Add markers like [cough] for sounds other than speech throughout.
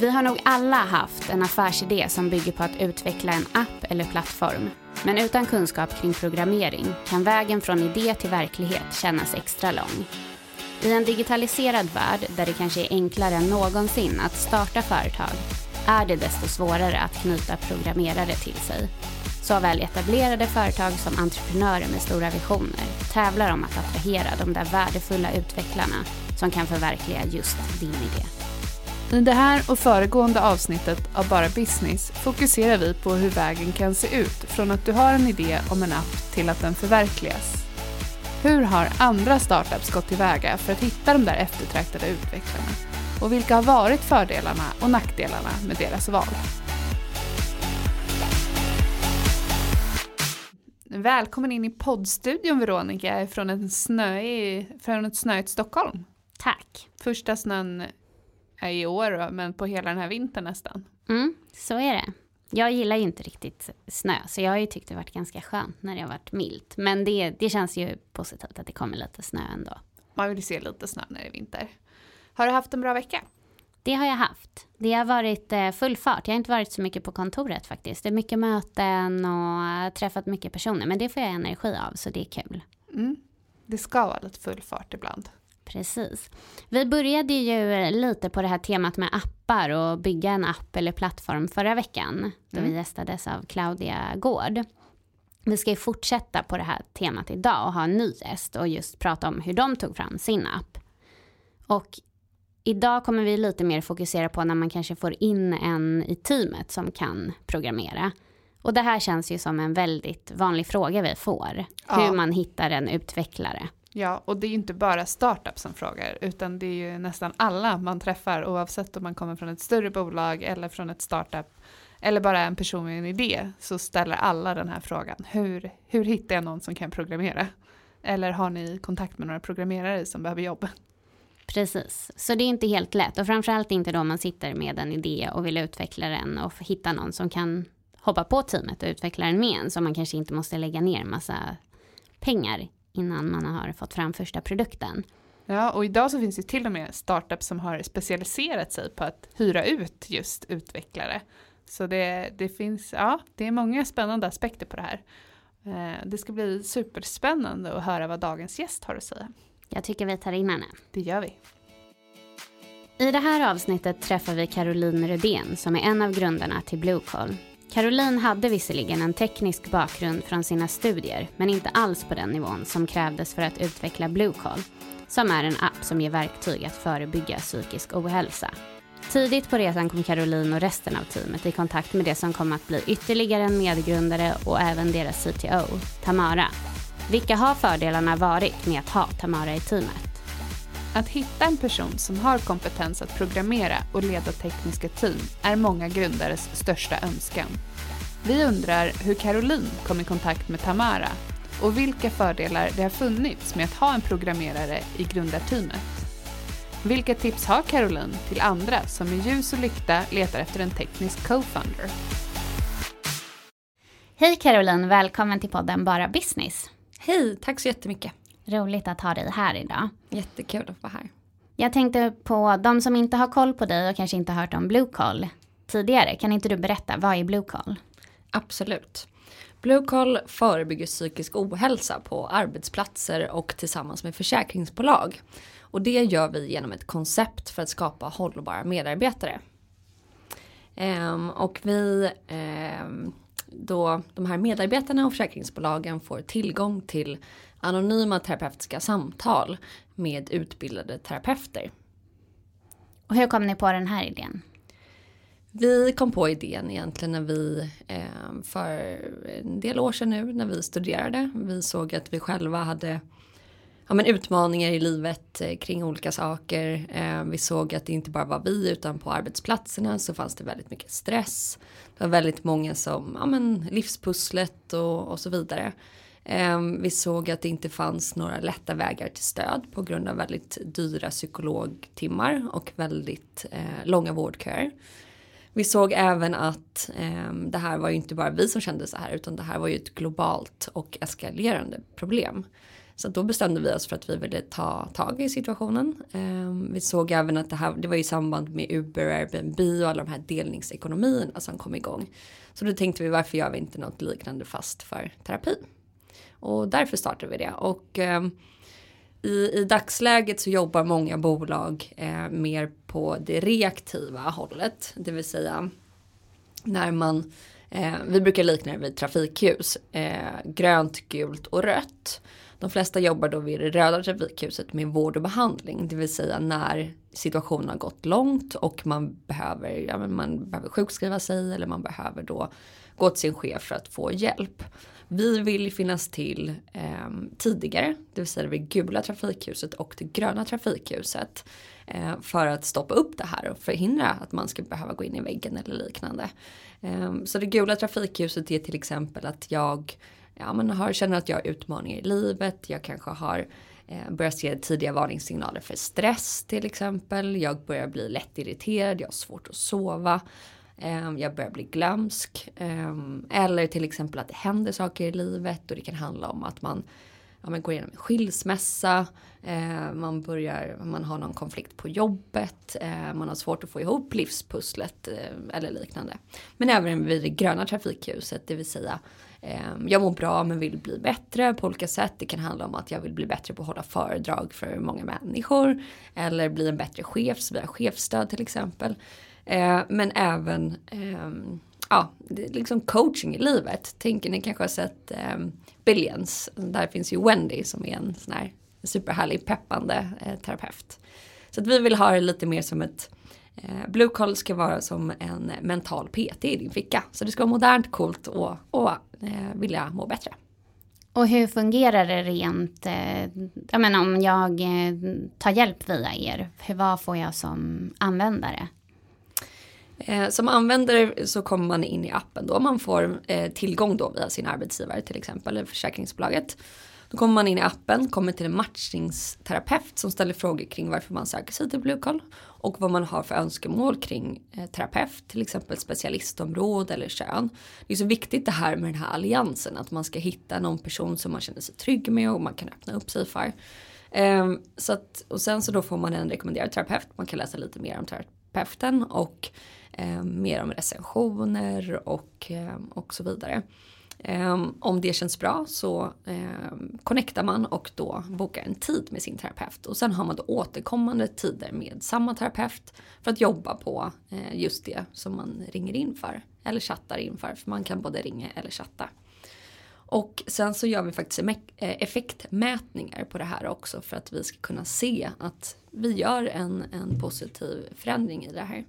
Vi har nog alla haft en affärsidé som bygger på att utveckla en app eller plattform. Men utan kunskap kring programmering kan vägen från idé till verklighet kännas extra lång. I en digitaliserad värld där det kanske är enklare än någonsin att starta företag är det desto svårare att knyta programmerare till sig. Såväl etablerade företag som entreprenörer med stora visioner tävlar om att attrahera de där värdefulla utvecklarna som kan förverkliga just din idé. I det här och föregående avsnittet av Bara Business fokuserar vi på hur vägen kan se ut från att du har en idé om en app till att den förverkligas. Hur har andra startups gått tillväga för att hitta de där eftertraktade utvecklarna? Och vilka har varit fördelarna och nackdelarna med deras val? Välkommen in i poddstudion Veronica från, en snöig, från ett snöigt Stockholm. Tack. Första snön i år men på hela den här vintern nästan. Mm, så är det. Jag gillar ju inte riktigt snö, så jag har ju tyckt det varit ganska skönt när det har varit milt. Men det, det känns ju positivt att det kommer lite snö ändå. Man vill ju se lite snö när det är vinter. Har du haft en bra vecka? Det har jag haft. Det har varit eh, full fart. Jag har inte varit så mycket på kontoret faktiskt. Det är mycket möten och eh, träffat mycket personer. Men det får jag energi av, så det är kul. Mm. Det ska vara lite full fart ibland. Precis. Vi började ju lite på det här temat med appar och bygga en app eller plattform förra veckan. Då Mm. vi gästades av Claudia Gård. Vi ska ju fortsätta på det här temat idag och ha en ny gäst och just prata om hur de tog fram sin app. Och idag kommer vi lite mer fokusera på när man kanske får in en i teamet som kan programmera. Och det här känns ju som en väldigt vanlig fråga vi får. Ja. Hur man hittar en utvecklare. Ja, och det är ju inte bara startups som frågar, utan det är ju nästan alla man träffar, oavsett om man kommer från ett större bolag eller från ett startup, eller bara en person med en idé, så ställer alla den här frågan. Hur, hur hittar jag någon som kan programmera? Eller har ni kontakt med några programmerare som behöver jobb? Precis, så det är inte helt lätt och framförallt inte då man sitter med en idé och vill utveckla den och hitta någon som kan hoppa på teamet och utveckla den med en så man kanske inte måste lägga ner massa pengar innan man har fått fram första produkten. Ja, och idag så finns det till och med startups som har specialiserat sig på att hyra ut just utvecklare. Så det, det finns, ja, det är många spännande aspekter på det här. Eh, Det ska bli superspännande att höra vad dagens gäst har att säga. Jag tycker vi tar in henne. Det gör vi. I det här avsnittet träffar vi Caroline Rödén som är en av grundarna till Bluecall. Caroline hade visserligen en teknisk bakgrund från sina studier men inte alls på den nivån som krävdes för att utveckla Bluecall som är en app som ger verktyg att förebygga psykisk ohälsa. Tidigt på resan kom Caroline och resten av teamet i kontakt med det som kom att bli ytterligare en medgrundare och även deras CTO, Tamara. Vilka har fördelarna varit med att ha Tamara i teamet? Att hitta en person som har kompetens att programmera och leda tekniska team är många grundares största önskan. Vi undrar hur Caroline kom i kontakt med Tamara och vilka fördelar det har funnits med att ha en programmerare i grundarteamet. Vilka tips har Caroline till andra som med ljus och lykta letar efter en teknisk co-founder? Hej Caroline, välkommen till podden Bara Business. Hej, tack så jättemycket. Roligt att ha dig här idag. Jättekul att vara här. Jag tänkte på de som inte har koll på dig och kanske inte hört om Blue Call tidigare. Kan inte du berätta, vad är Blue Call? Absolut. Blue Call förebygger psykisk ohälsa på arbetsplatser och tillsammans med försäkringsbolag. Och det gör vi genom ett koncept för att skapa hållbara medarbetare. Ehm, och vi, ehm, då de här medarbetarna och försäkringsbolagen får tillgång till anonyma terapeutiska samtal med utbildade terapeuter. Och hur kom ni på den här idén? Vi kom på idén egentligen när vi eh, för en del år sedan nu när vi studerade. Vi såg att vi själva hade ja, men utmaningar i livet eh, kring olika saker. Eh, vi såg att det inte bara var vi utan på arbetsplatserna så fanns det väldigt mycket stress. Det var väldigt många som, ja men livspusslet och, och så vidare. Ehm, vi såg att det inte fanns några lätta vägar till stöd på grund av väldigt dyra psykologtimmar och väldigt eh, långa vårdköer. Vi såg även att eh, det här var ju inte bara vi som kände så här utan det här var ju ett globalt och eskalerande problem. Så då bestämde vi oss för att vi ville ta tag i situationen. Eh, vi såg även att det här, det var i samband med Uber, Airbnb och alla de här delningsekonomierna alltså, som kom igång. Så då tänkte vi varför gör vi inte något liknande fast för terapi? Och därför startade vi det. Och eh, i, i dagsläget så jobbar många bolag eh, mer på det reaktiva hållet. Det vill säga när man, eh, vi brukar likna det vid trafikljus, eh, grönt, gult och rött. De flesta jobbar då vid det röda trafikljuset med vård och behandling, det vill säga när situationen har gått långt och man behöver, ja, man behöver sjukskriva sig eller man behöver då gå till sin chef för att få hjälp. Vi vill finnas till eh, tidigare, det vill säga det gula trafikljuset och det gröna trafikljuset. Eh, för att stoppa upp det här och förhindra att man ska behöva gå in i väggen eller liknande. Eh, så det gula trafikljuset är till exempel att jag ja, men har, känner att jag har utmaningar i livet, jag kanske har eh, börjar se tidiga varningssignaler för stress till exempel. Jag börjar bli lätt irriterad, jag har svårt att sova. Ehm, jag börjar bli glömsk. Ehm, eller till exempel att det händer saker i livet och det kan handla om att man ja, man går igenom en skilsmässa, eh, man börjar, man har någon konflikt på jobbet, eh, man har svårt att få ihop livspusslet eh, eller liknande. Men även vid det gröna trafikljuset, det vill säga ehm, jag mår bra men vill bli bättre på olika sätt. Det kan handla om att jag vill bli bättre på att hålla föredrag för många människor eller bli en bättre chef, så via chefsstöd till exempel. Eh, men även eh, ja, liksom coaching i livet. Tänker ni kanske har sett eh, Billions. Där finns ju Wendy som är en sån här superhärlig peppande eh, terapeut. Så att vi vill ha det lite mer som ett eh, Blue Call ska vara som en mental PT i din ficka. Så det ska vara modernt, coolt och, och eh, vilja må bättre. Och hur fungerar det rent, eh, jag menar om jag eh, tar hjälp via er, hur, vad får jag som användare? Eh, som användare så kommer man in i appen då. Man får eh, tillgång då via sin arbetsgivare till exempel, eller försäkringsbolaget. Då kommer man in i appen, kommer till en matchningsterapeut som ställer frågor kring varför man söker sig till Bluecall och vad man har för önskemål kring eh, terapeut, till exempel specialistområde eller kön. Det är så viktigt det här med den här alliansen, att man ska hitta någon person som man känner sig trygg med och man kan öppna upp sig för. Ehm, så att, och sen så då får man en rekommenderad terapeut, man kan läsa lite mer om terapeuten och eh, mer om recensioner och, eh, och så vidare. Eh, om det känns bra så eh, connectar man och då bokar en tid med sin terapeut. Och sen har man då återkommande tider med samma terapeut för att jobba på eh, just det som man ringer in för. Eller chattar in för, för man kan både ringa eller chatta. Och sen så gör vi faktiskt eh, effektmätningar på det här också för att vi ska kunna se att vi gör en, en positiv förändring i det här.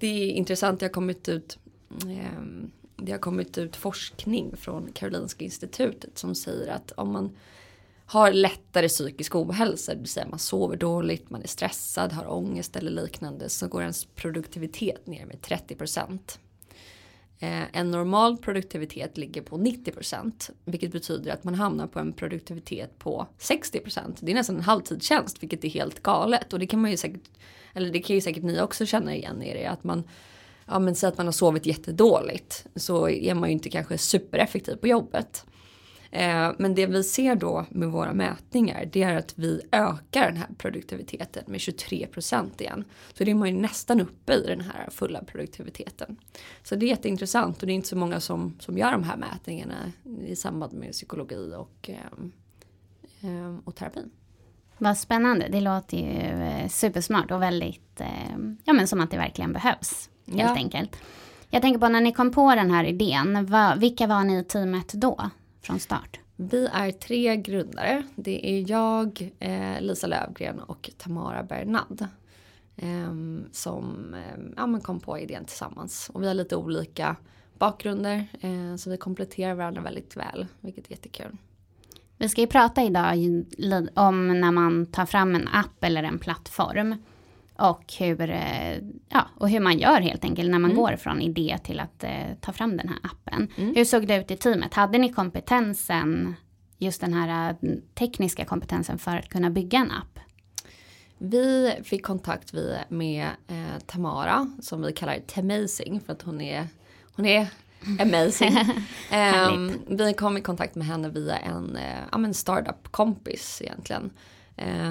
Det är intressant, det har kommit ut eh, det har kommit ut forskning från Karolinska institutet som säger att om man har lättare psykisk ohälsa, det vill säga man sover dåligt, man är stressad, har ångest eller liknande, så går ens produktivitet ner med 30 procent. Eh, en normal produktivitet ligger på 90 procent, vilket betyder att man hamnar på en produktivitet på 60 procent. Det är nästan en halvtidstjänst, vilket är helt galet och det kan man ju säkert, eller det kan ju säkert ni också känna igen i det, att man ja men säg att man har sovit jättedåligt så är man ju inte kanske supereffektiv på jobbet. Eh, men det vi ser då med våra mätningar det är att vi ökar den här produktiviteten med 23 procent igen. Så det är man ju nästan uppe i den här fulla produktiviteten. Så det är jätteintressant och det är inte så många som, som gör de här mätningarna i samband med psykologi och, eh, eh och terapin. Vad spännande, det låter ju supersmart och väldigt, ja men som att det verkligen behövs helt ja. enkelt. Jag tänker på när ni kom på den här idén, vad, vilka var ni i teamet då? från start? Vi är tre grundare. Det är jag, eh, Lisa Lövgren och Tamara Bernad. Eh, som eh, ja, men kom på idén tillsammans. Och vi har lite olika bakgrunder. Eh, så vi kompletterar varandra väldigt väl. Vilket är jättekul. Vi ska ju prata idag om när man tar fram en app eller en plattform. Och hur, eh, ja, och hur man gör helt enkelt när man mm. går från idé till att eh, ta fram den här appen. Mm. Hur såg det ut i teamet? Hade ni kompetensen, just den här eh, tekniska kompetensen för att kunna bygga en app? Vi fick kontakt med eh, Tamara som vi kallar Tamazing för att hon är, hon är amazing. [laughs] um, vi kom i kontakt med henne via en, uh, en startup-kompis egentligen.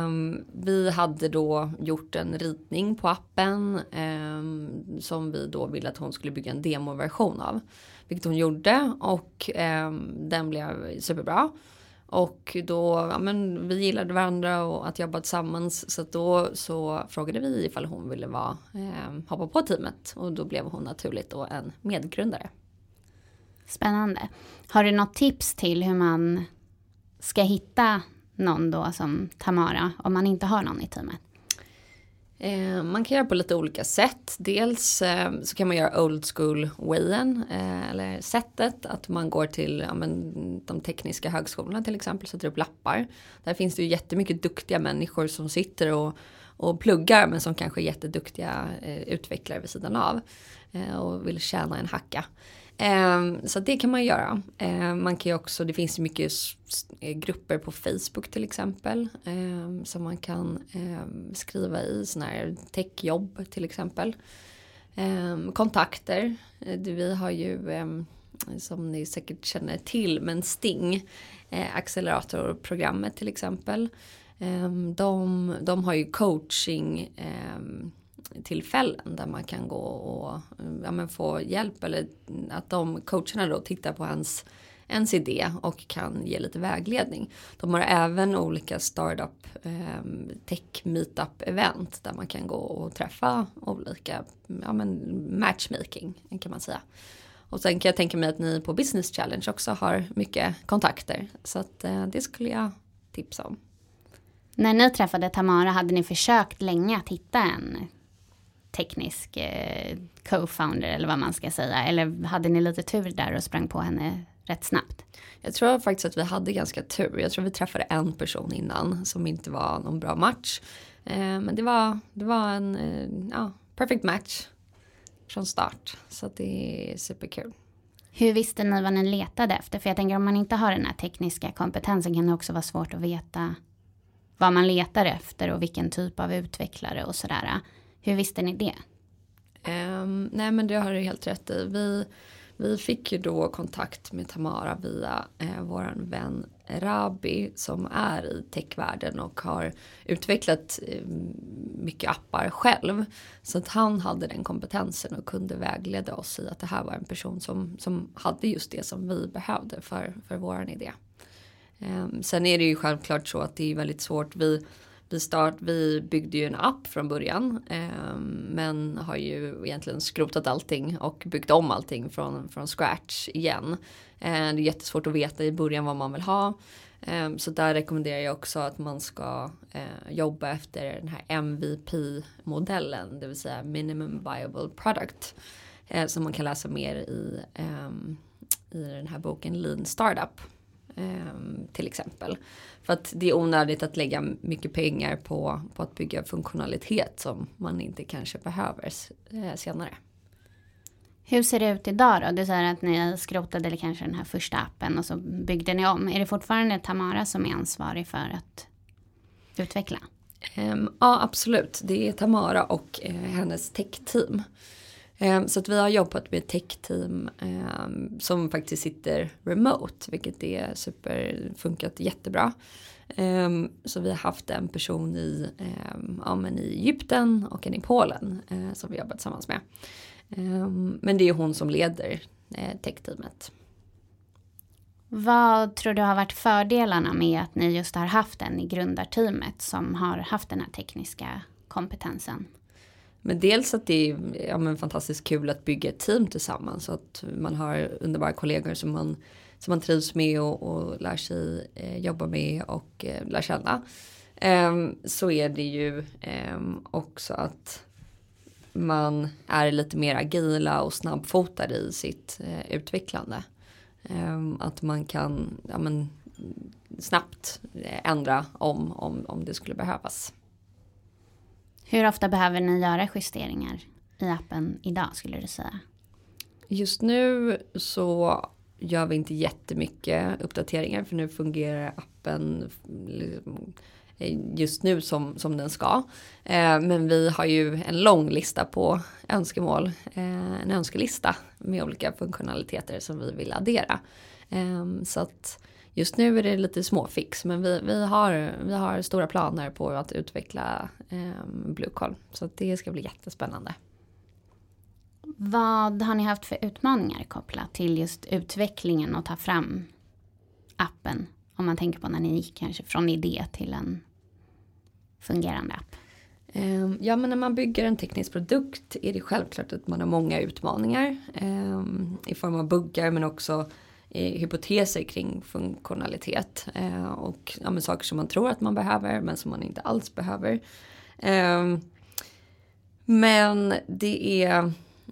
Um, vi hade då gjort en ritning på appen um, som vi då ville att hon skulle bygga en demoversion av. Vilket hon gjorde och um, den blev superbra. Och då, ja men vi gillade varandra och att jobba tillsammans. Så då så frågade vi ifall hon ville vara, hoppa på teamet. Och då blev hon naturligt då en medgrundare. Spännande. Har du något tips till hur man ska hitta någon då som Tamara om man inte har någon i teamet? Eh, man kan göra på lite olika sätt. Dels eh, så kan man göra old school wayen eh, eller sättet att man går till ja, men, de tekniska högskolorna till exempel sätter upp lappar. Där finns det ju jättemycket duktiga människor som sitter och, och pluggar men som kanske är jätteduktiga eh, utvecklare vid sidan av eh, och vill tjäna en hacka. Ehm, så det kan man göra. Ehm, man kan ju också, det finns ju mycket grupper på Facebook till exempel. Ehm, som man kan skriva i, sådana här techjobb till exempel. kontakter. Eh, vi har ju, som ni säkert känner till, men Sting, eh, acceleratorprogrammet till exempel. de, de har ju coaching tillfällen där man kan gå och ja, men få hjälp eller att de coacherna då tittar på ens, ens idé och kan ge lite vägledning. De har även olika startup eh, tech meetup event där man kan gå och träffa olika ja, men matchmaking kan man säga. Och sen kan jag tänka mig att ni på Business Challenge också har mycket kontakter. Så att eh, det skulle jag tipsa om. När ni träffade Tamara hade ni försökt länge att hitta en teknisk eh, co-founder eller vad man ska säga? Eller hade ni lite tur där och sprang på henne rätt snabbt? Jag tror faktiskt att vi hade ganska tur. Jag tror vi träffade en person innan som inte var någon bra match. Eh, men det var, det var en eh, ja, perfect match från start. Så det är superkul. Hur visste ni vad ni letade efter? För jag tänker om man inte har den här tekniska kompetensen kan det också vara svårt att veta vad man letar efter och vilken typ av utvecklare och sådär. Hur visste ni det? Um, nej men det har du helt rätt i. Vi, vi fick ju då kontakt med Tamara via eh, våran vän Rabi som är i techvärlden och har utvecklat eh, mycket appar själv. Så att han hade den kompetensen och kunde vägleda oss i att det här var en person som, som hade just det som vi behövde för, för våran idé. Um, sen är det ju självklart så att det är väldigt svårt. Vi, vi, start, vi byggde ju en app från början eh, men har ju egentligen skrotat allting och byggt om allting från, från scratch igen. Eh, det är jättesvårt att veta i början vad man vill ha. Eh, så där rekommenderar jag också att man ska eh, jobba efter den här MVP-modellen, det vill säga minimum viable product. Eh, som man kan läsa mer i, ehm, i den här boken Lean Startup. Ehm, till exempel. För att det är onödigt att lägga mycket pengar på, på att bygga funktionalitet som man inte kanske behöver eh, senare. Hur ser det ut idag då? Du säger att ni skrotade eller kanske den här första appen och så byggde ni om. Är det fortfarande Tamara som är ansvarig för att utveckla? Um, ja absolut, det är Tamara och uh, hennes techteam. Ehm, så att vi har jobbat med ett techteam ehm, som faktiskt sitter remote, vilket är super, funkat jättebra. Ehm, så vi har haft en person i, ja, men i Egypten och en i Polen eh, som vi jobbat tillsammans med. Men det är hon som leder eh, techteamet. Vad tror du har varit fördelarna med att ni just har haft en i grundarteamet som har haft den här tekniska kompetensen? Men dels att det är ja, men fantastiskt kul att bygga ett team tillsammans. Så att man har underbara kollegor som man, som man trivs med och, och lär sig eh, jobba med och eh, lär känna. Eh, så är det ju eh, också att man är lite mer agila och snabbfotade i sitt eh, utvecklande. Eh, att man kan ja, men, snabbt eh, ändra om, om, om det skulle behövas. Hur ofta behöver ni göra justeringar i appen idag skulle du säga? Just nu så gör vi inte jättemycket uppdateringar för nu fungerar appen liksom, just nu som, som den ska. Eh, men vi har ju en lång lista på önskemål, eh, en önskelista med olika funktionaliteter som vi vill addera. Eh, så att just nu är det lite småfix men vi, vi, har, vi har stora planer på att utveckla eh, Bluecall. Så det ska bli jättespännande. Vad har ni haft för utmaningar kopplat till just utvecklingen och ta fram appen? Om man tänker på när ni gick kanske från idé till en fungerande app? Ehm, ja, men när man bygger en teknisk produkt är det självklart att man har många utmaningar ehm, i form av buggar men också Eh, hypoteser kring funktionalitet eh, och ja, men saker som man tror att man behöver men som man inte alls behöver. Ehm, men det är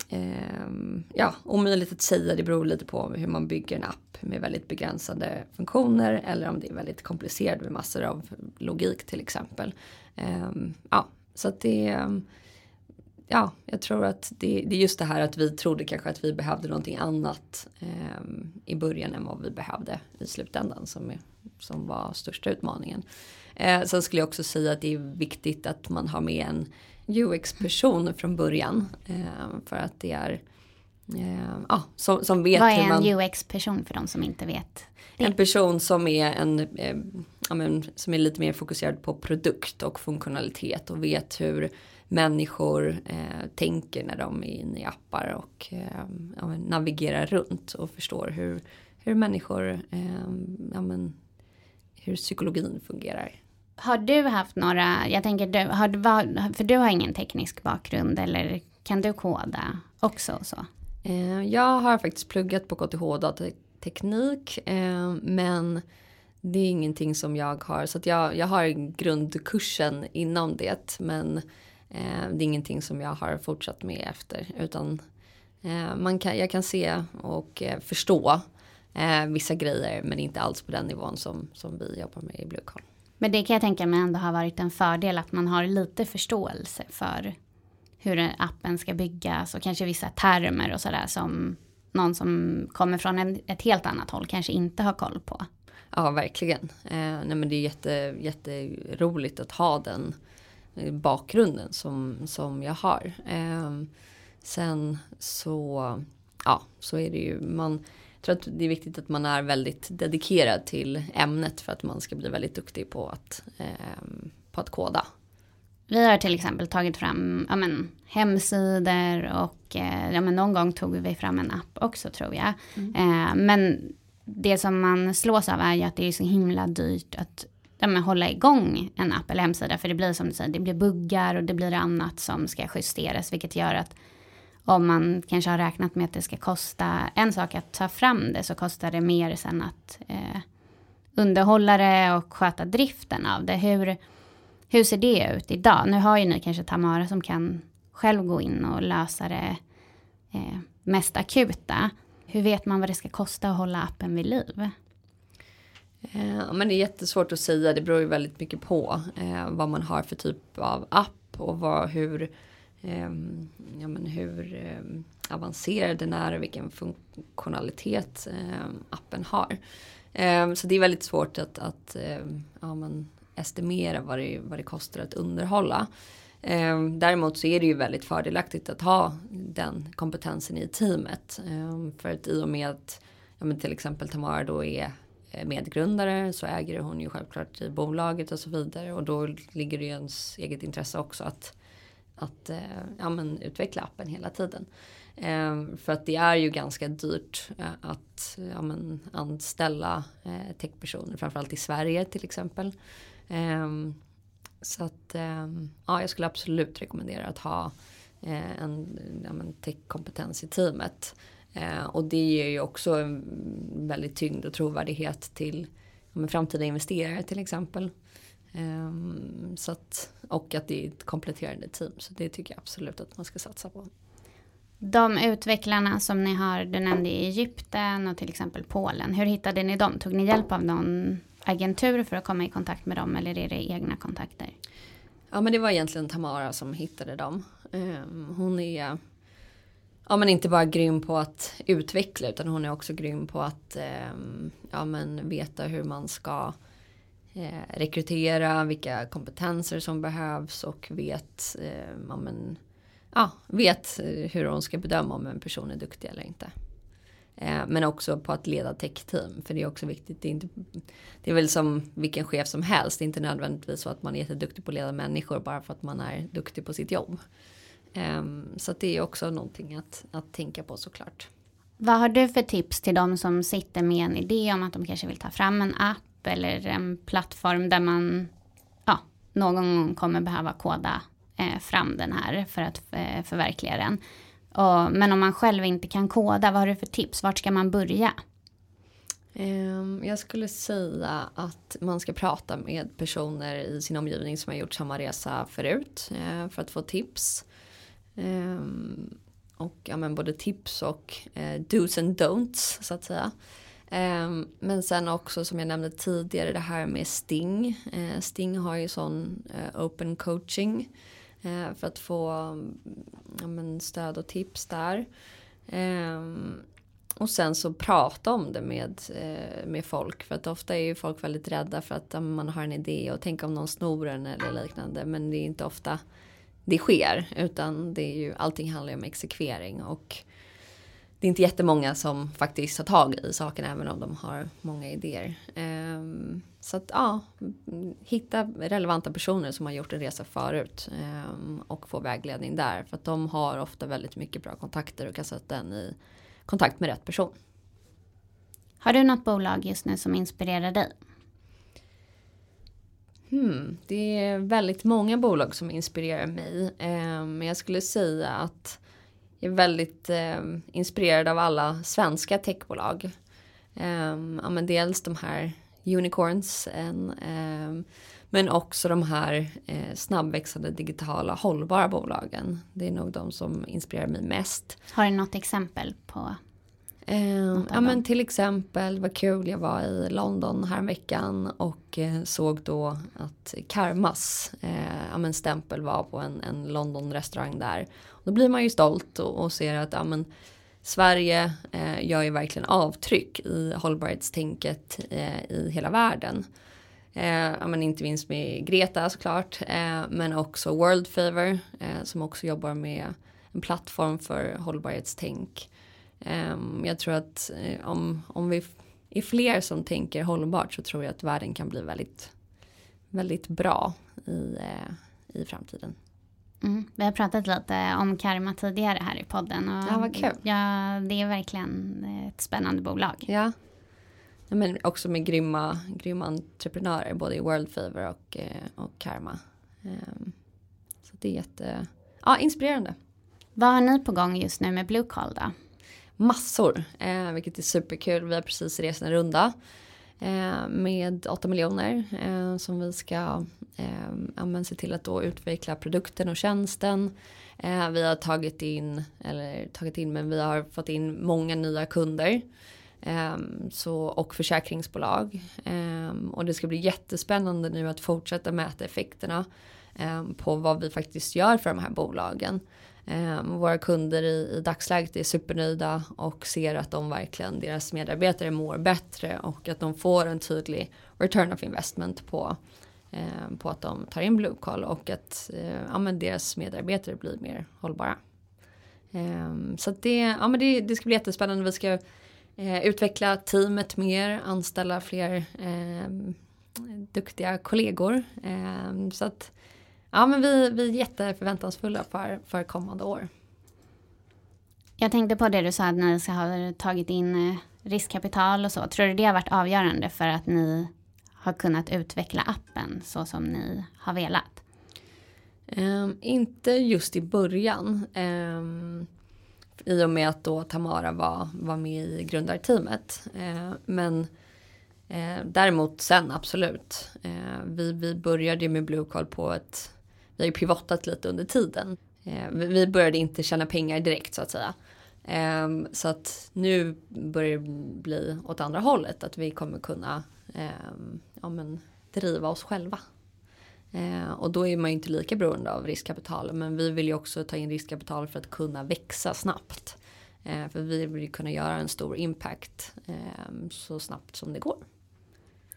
ehm, ja, omöjligt att säga, det beror lite på hur man bygger en app med väldigt begränsade funktioner eller om det är väldigt komplicerat med massor av logik till exempel. Ehm, ja, så att det Ja, jag tror att det, det, är just det här att vi trodde kanske att vi behövde någonting annat um, i början än vad vi behövde i slutändan som, är, som var största utmaningen. Uh, sen skulle jag också säga att det är viktigt att man har med en UX-person från början. Uh, för att det är uh, ja, som, som vet Vad är en man, UX-person för de som inte vet? Det? En person som är en eh, ja, men, som är lite mer fokuserad på produkt och funktionalitet och vet hur människor eh, tänker när de är inne i appar och eh, ja, navigerar runt och förstår hur, hur människor, eh, ja, men, hur psykologin fungerar. Har du haft några, jag tänker, du, har, för du har ingen teknisk bakgrund eller kan du koda också? Så? Eh, jag har faktiskt pluggat på KTH datateknik men det är ingenting som jag har. Så jag, jag har grundkursen inom det. Men det är ingenting som jag har fortsatt med efter. Utan eh, man kan, jag kan se och eh, förstå eh, vissa grejer. Men inte alls på den nivån som, som vi jobbar med i Bluecall. Men det kan jag tänka mig ändå har varit en fördel att man har lite förståelse för hur appen ska byggas och kanske vissa termer och sådär som någon som kommer från en, ett helt annat håll kanske inte har koll på. Ja, verkligen. Eh, nej, men det är jätte, jätteroligt att ha den eh, bakgrunden som, som jag har. Eh, sen så, ja, så är det ju, man jag tror att det är viktigt att man är väldigt dedikerad till ämnet för att man ska bli väldigt duktig på att, eh, på att koda. Vi har till exempel tagit fram ja, men, hemsidor och eh, ja, men någon gång tog vi fram en app också tror jag. Mm. Eh, men det som man slås av är ju att det är så himla dyrt att ja, men hålla igång en app eller hemsida. För det blir som du säger, det blir buggar och det blir annat som ska justeras. Vilket gör att om man kanske har räknat med att det ska kosta en sak att ta fram det så kostar det mer sen att eh, underhålla det och sköta driften av det. Hur, hur ser det ut idag? Nu har ju ni kanske Tamara som kan själv gå in och lösa det eh, mest akuta. Hur vet man vad det ska kosta att hålla appen vid liv? Eh, men det är jättesvårt att säga, det beror ju väldigt mycket på eh, vad man har för typ av app och vad, hur, eh, ja, men hur eh, avancerad den är och vilken funktionalitet eh, appen har. Eh, så det är väldigt svårt att, att ehm, ja, men estimera vad det, vad det kostar att underhålla. Ehm, däremot så är det ju väldigt fördelaktigt att ha den kompetensen i teamet. Ehm, för att i och med att ja, men till exempel Tamara då är Eh, medgrundare så äger hon ju självklart i bolaget och så vidare. Och då ligger det ju ens eget intresse också att, att eh, ja, men utveckla appen hela tiden. Eh, för att det är ju ganska dyrt eh, att ja, men anställa eh, techpersoner, framförallt i Sverige till exempel. Så att ja, jag skulle absolut rekommendera att ha en ja, techkompetens i teamet. Eh, och det ger ju också en väldigt tyngd och trovärdighet till ja, framtida investerare till exempel. Eh, så att, och att det är ett kompletterande team. Så det tycker jag absolut att man ska satsa på. De utvecklarna som ni har, du nämnde i Egypten och till exempel Polen. Hur hittade ni dem? Tog ni hjälp av någon agentur för att komma i kontakt med dem eller är det egna kontakter? Ja men det var egentligen Tamara som hittade dem. Ehm, hon är ja, men inte bara grym på att utveckla utan hon är också grym på att eh, ja, men veta hur man ska eh, rekrytera, vilka kompetenser som behövs och vet, eh, ja, men, ja, vet hur hon ska bedöma om en person är duktig eller inte. Eh, men också på att leda tech-team, för det är också viktigt. Det är, inte, det är väl som vilken chef som helst, det är inte nödvändigtvis så att man är jätteduktig på att leda människor bara för att man är duktig på sitt jobb. Um, så det är också någonting att, att tänka på såklart. Vad har du för tips till de som sitter med en idé om att de kanske vill ta fram en app eller en plattform där man ja, någon gång kommer behöva koda eh, fram den här för att eh, förverkliga den. Och, men om man själv inte kan koda, vad har du för tips? Vart ska man börja? Um, jag skulle säga att man ska prata med personer i sin omgivning som har gjort samma resa förut uh, för att få tips. Um, och ja, men både tips och eh, dos and don'ts så att säga. Um, men sen också som jag nämnde tidigare det här med Sting. Uh, Sting har ju sån uh, open coaching uh, för att få ja, men stöd och tips där. Um, och sen så prata om det med, med folk. För att ofta är ju folk väldigt rädda för att man har en idé och tänk om någon snor den eller liknande. Men det är inte ofta det sker. Utan det är ju, allting handlar ju om exekvering. Och det är inte jättemånga som faktiskt tar tag i saken även om de har många idéer. Um, så att ja, hitta relevanta personer som har gjort en resa förut um, och få vägledning där. För att de har ofta väldigt mycket bra kontakter och kan sätta en i kontakt med rätt person. Har du något bolag just nu som inspirerar dig? Hmm, det är väldigt många bolag som inspirerar mig. Eh, men jag skulle säga att jag är väldigt eh, inspirerad av alla svenska techbolag. Eh, ja, men dels de här unicorns. Ehm, men också de här eh, snabbväxande digitala hållbara bolagen. Det är nog de som inspirerar mig mest. Har du något exempel på Eh, ja men till exempel vad kul jag var i London häromveckan och eh, såg då att Karmas eh, ja, men stämpel var på en, en London restaurang där. Då blir man ju stolt och, och ser att ja, men, Sverige eh, gör ju verkligen avtryck i hållbarhetstänket eh, i hela världen. Eh, ja, men inte minst med Greta såklart, eh, men också World Favor som också jobbar med en plattform för hållbarhetstänk. Ehm, jag tror att eh, om, om vi är fler som tänker hållbart så tror jag att världen kan bli väldigt, väldigt bra i, eh, i framtiden. Mm. Vi har pratat lite om Karma tidigare här i podden. Och ja, vad kul. Ja, det är verkligen ett spännande bolag. Ja. men också med grymma, grymma entreprenörer både i World Favor och, eh, och Karma. Ehm, så det är jätte, ja, inspirerande. Vad har ni på gång just nu med Blue Call då? Massor, eh, vilket är superkul. Vi har precis rest en runda eh, med 8 miljoner eh, som vi ska eh, se till att då utveckla produkten och tjänsten. Eh, vi har tagit in, eller tagit in, men vi har fått in många nya kunder. Eh, så, och försäkringsbolag. Eh, och det ska bli jättespännande nu att fortsätta mäta effekterna eh, på vad vi faktiskt gör för de här bolagen. Ehm, våra kunder i, i dagsläget är supernöjda och ser att de verkligen, deras medarbetare mår bättre och att de får en tydlig return of investment på, ehm, på att de tar in Blue Call och att eh, ja, men deras medarbetare blir mer hållbara. Ehm, så det, ja, men det, det ska bli jättespännande. Vi ska eh, utveckla teamet mer, anställa fler eh, duktiga kollegor. Eh, så att ja, men vi, vi är jätteförväntansfulla för, för kommande år. Jag tänkte på det du sa att ni ska ha tagit in eh, riskkapital och så. Tror du det har varit avgörande för att ni har kunnat utveckla appen så som ni har velat? Um, inte just i början. Um, i och med att då Tamara var, var med i grundarteamet. Eh, men eh, däremot sen absolut. Eh, vi, vi började med Blue Call på ett, vi har ju pivotat lite under tiden. Eh, vi började inte tjäna pengar direkt så att säga. Eh, så att nu börjar det bli åt andra hållet, att vi kommer kunna eh, ja, men, driva oss själva. Eh, och då är man ju inte lika beroende av riskkapital. Men vi vill ju också ta in riskkapital för att kunna växa snabbt. För vi vill ju kunna göra en stor impact så snabbt som det går.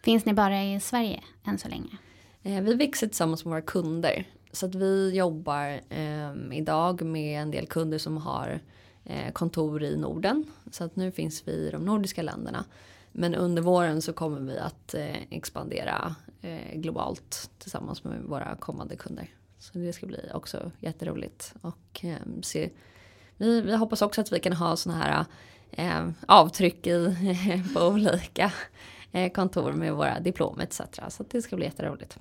Finns ni bara i Sverige än så länge? Vi växer tillsammans med våra kunder. Så att vi jobbar eh, idag med en del kunder som har eh, kontor i Norden. Så att nu finns vi i de nordiska länderna. Men under våren så kommer vi att eh, expandera eh, globalt tillsammans med våra kommande kunder. Så det ska bli också jätteroligt. Och eh, se, vi, vi hoppas också att vi kan ha sådana här eh, avtryck i, [laughs] på olika eh, kontor med våra diplom etc. Så det ska bli jätteroligt.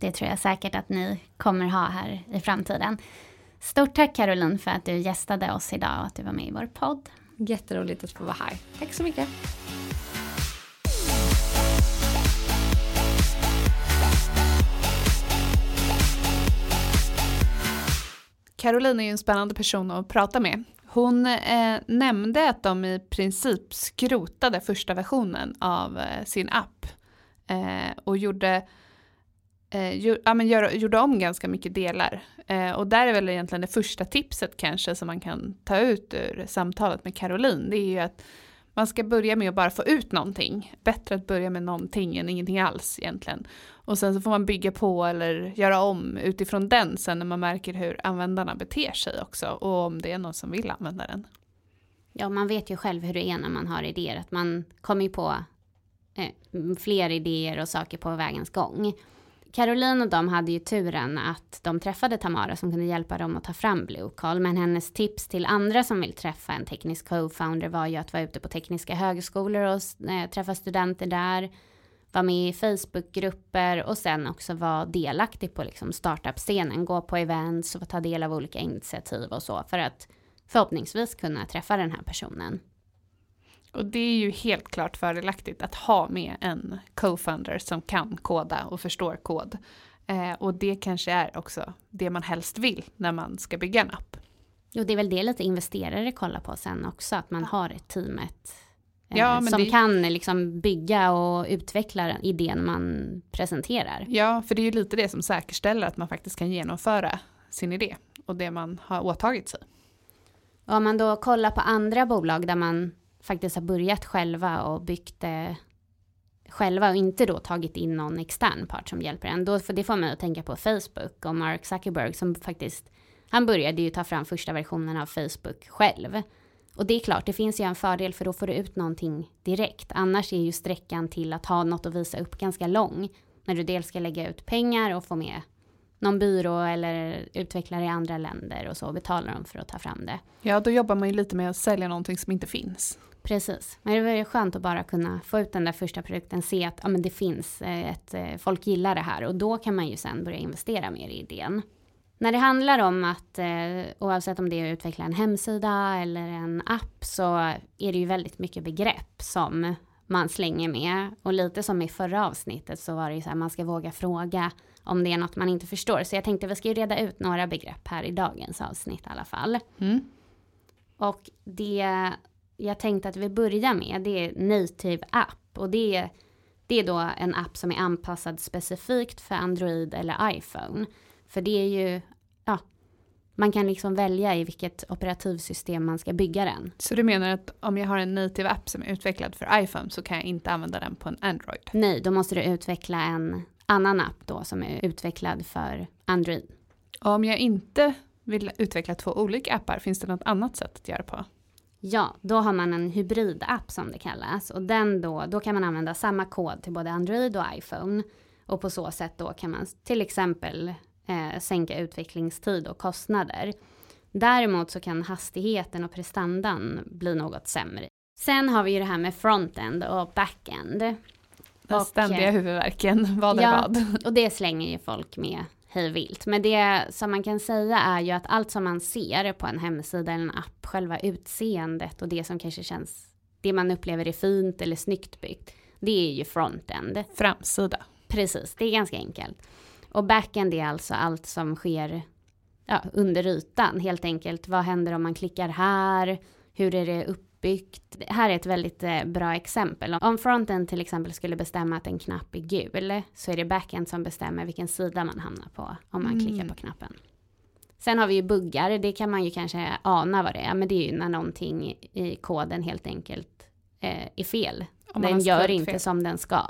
Det tror jag säkert att ni kommer ha här i framtiden. Stort tack Caroline för att du gästade oss idag och att du var med i vår podd. Jätteroligt att få vara här. Tack så mycket. Caroline är ju en spännande person att prata med. Hon eh, nämnde att de i princip skrotade första versionen av eh, sin app eh, och gjorde, eh, ja, men gör, gjorde om ganska mycket delar. Eh, och där är väl egentligen det första tipset kanske som man kan ta ut ur samtalet med Caroline. Det är ju att man ska börja med att bara få ut någonting. Bättre att börja med någonting än ingenting alls egentligen. Och sen så får man bygga på eller göra om utifrån den sen när man märker hur användarna beter sig också och om det är någon som vill använda den. Ja, man vet ju själv hur det är när man har idéer, att man kommer ju på eh, fler idéer och saker på vägens gång. Caroline och de hade ju turen att de träffade Tamara som kunde hjälpa dem att ta fram Blue Call. Men hennes tips till andra som vill träffa en teknisk co-founder var ju att vara ute på tekniska högskolor och eh, träffa studenter där. Vara med i Facebookgrupper och sen också vara delaktig på liksom startup-scenen. Gå på events och ta del av olika initiativ och så för att förhoppningsvis kunna träffa den här personen. Och det är ju helt klart fördelaktigt att ha med en co-founder som kan koda och förstår kod. Eh, och det kanske är också det man helst vill när man ska bygga en app. Och det är väl det lite investerare kollar på sen också, att man har ett teamet eh, ja, som det... kan liksom bygga och utveckla idén man presenterar. Ja, för det är ju lite det som säkerställer att man faktiskt kan genomföra sin idé och det man har åtagit sig. Och om man då kollar på andra bolag där man faktiskt har börjat själva och byggt det själva och inte då tagit in någon extern part som hjälper en. Då, för det får mig att tänka på Facebook och Mark Zuckerberg som faktiskt, han började ju ta fram första versionen av Facebook själv. Och det är klart, det finns ju en fördel för då får du ut någonting direkt. Annars är ju sträckan till att ha något att visa upp ganska lång. När du dels ska lägga ut pengar och få med någon byrå eller utvecklare i andra länder och så betalar de för att ta fram det. Ja, då jobbar man ju lite med att sälja någonting som inte finns. Precis, men det var ju skönt att bara kunna få ut den där första produkten, se att ja, men det finns eh, ett, eh, folk gillar det här och då kan man ju sen börja investera mer i idén. När det handlar om att, eh, oavsett om det är att utveckla en hemsida eller en app, så är det ju väldigt mycket begrepp som man slänger med. Och lite som i förra avsnittet så var det ju så här, man ska våga fråga om det är något man inte förstår. Så jag tänkte vi ska ju reda ut några begrepp här i dagens avsnitt i alla fall. Mm. Och det jag tänkte att vi börjar med, det är Native App. Och det är, det är då en app som är anpassad specifikt för Android eller iPhone. För det är ju, ja, man kan liksom välja i vilket operativsystem man ska bygga den. Så du menar att om jag har en native app som är utvecklad för iPhone så kan jag inte använda den på en Android? Nej, då måste du utveckla en annan app då som är utvecklad för Android. Om jag inte vill utveckla två olika appar, finns det något annat sätt att göra på? Ja, då har man en hybridapp som det kallas och den då, då kan man använda samma kod till både Android och iPhone och på så sätt då kan man till exempel eh, sänka utvecklingstid och kostnader. Däremot så kan hastigheten och prestandan bli något sämre. Sen har vi ju det här med frontend och backend. Den Och, ständiga eh, huvudvärken, [laughs] vad är ja, vad? och det slänger ju folk med hej vilt. Men det som man kan säga är ju att allt som man ser på en hemsida eller en app, själva utseendet och det som kanske känns, det man upplever är fint eller snyggt byggt, det är ju frontend. Framsida. Precis, det är ganska enkelt. Och backend är alltså allt som sker ja, under ytan, helt enkelt. Vad händer om man klickar här? Hur är det uppbyggt? Det här är ett väldigt eh, bra exempel. Om frontend till exempel skulle bestämma att en knapp är gul, så är det backend som bestämmer vilken sida man hamnar på om man klickar på knappen. Sen har vi ju buggar, det kan man ju kanske ana vad det är, men det är ju när någonting i koden helt enkelt eh, är fel. Den gör inte fel. som den ska.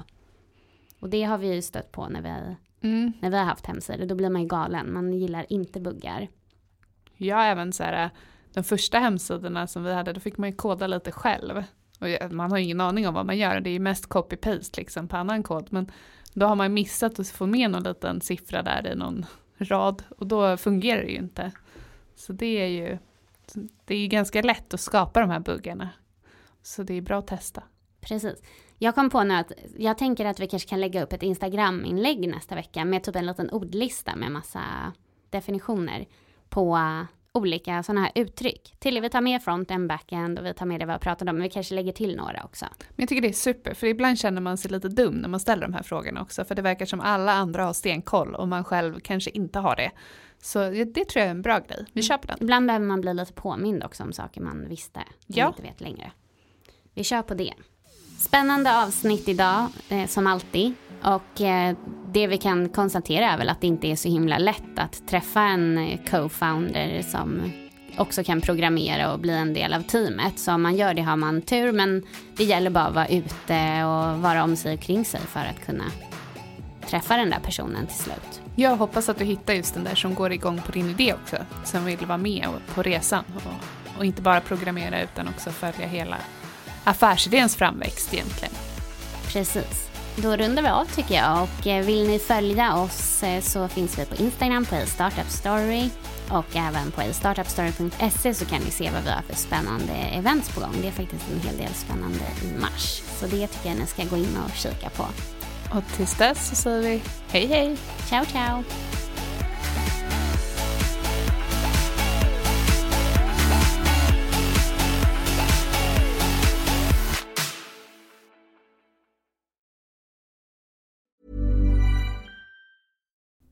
Och det har vi ju stött på när vi, Mm. när vi har haft hemsidor. Då blir man ju galen. Man gillar inte buggar. Jag har även så här, de första hemsidorna som vi hade, då fick man ju koda lite själv. Och man har ju ingen aning om vad man gör, det är ju mest copy-paste liksom på annan kod. Men då har man missat att få med någon liten siffra där i någon rad och då fungerar det ju inte. Så det är ju, det är ju ganska lätt att skapa de här buggarna. Så det är bra att testa. Precis. Jag kom på nu att jag tänker att vi kanske kan lägga upp ett Instagram-inlägg nästa vecka med typ en liten ordlista med massa definitioner på olika sådana här uttryck. Till vi tar med front-end, back-end och vi tar med det vi har pratat om, men vi kanske lägger till några också. Men jag tycker det är super, för ibland känner man sig lite dum när man ställer de här frågorna också, för det verkar som alla andra har stenkoll och man själv kanske inte har det. Så det, tror jag är en bra grej. Vi kör på den. Ibland behöver man bli lite påmind också om saker man visste, men Ja. inte vet längre. Vi kör på det. Spännande avsnitt idag, eh, som alltid. Och eh, det vi kan konstatera är väl att det inte är så himla lätt att träffa en eh, co-founder som också kan programmera och bli en del av teamet. Så om man gör det har man tur, men det gäller bara att vara ute och vara om sig och kring sig för att kunna träffa den där personen till slut. Jag hoppas att du hittar just den där som går igång på din idé också, som vill vara med på resan och, och inte bara programmera utan också följa hela affärsidéns framväxt egentligen. Precis. Då rundar vi av tycker jag och eh, vill ni följa oss eh, så finns vi på Instagram på Startup Story och även på startupstory.se så kan ni se vad vi har för spännande events på gång. Det är faktiskt en hel del spännande i mars. Så det tycker jag ni ska gå in och kika på. Och tills dess så säger vi hej hej! Ciao ciao!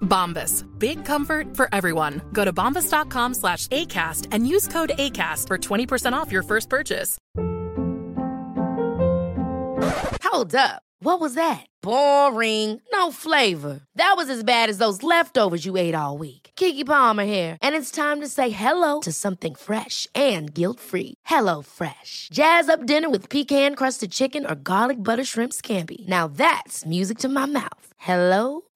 Bombas. Big comfort for everyone. Go to bombas.com slash ACAST and use code ACAST for 20% off your first purchase. Hold up. What was that? Boring. No flavor. That was as bad as those leftovers you ate all week. Kiki Palmer here, and it's time to say hello to something fresh and guilt-free. Hello Fresh. Jazz up dinner with pecan-crusted chicken or garlic butter shrimp scampi. Now that's music to my mouth. Hello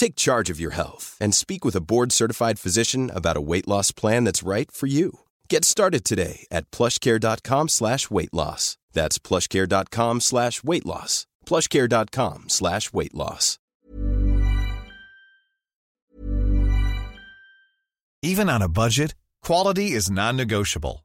Take charge of your health and speak with a board-certified physician about a weight loss plan that's right for you. Get started today at plushcare.com slash weight loss. That's plushcare.com slash weight loss. plushcare.com slash weight loss. Even on a budget, quality is non-negotiable.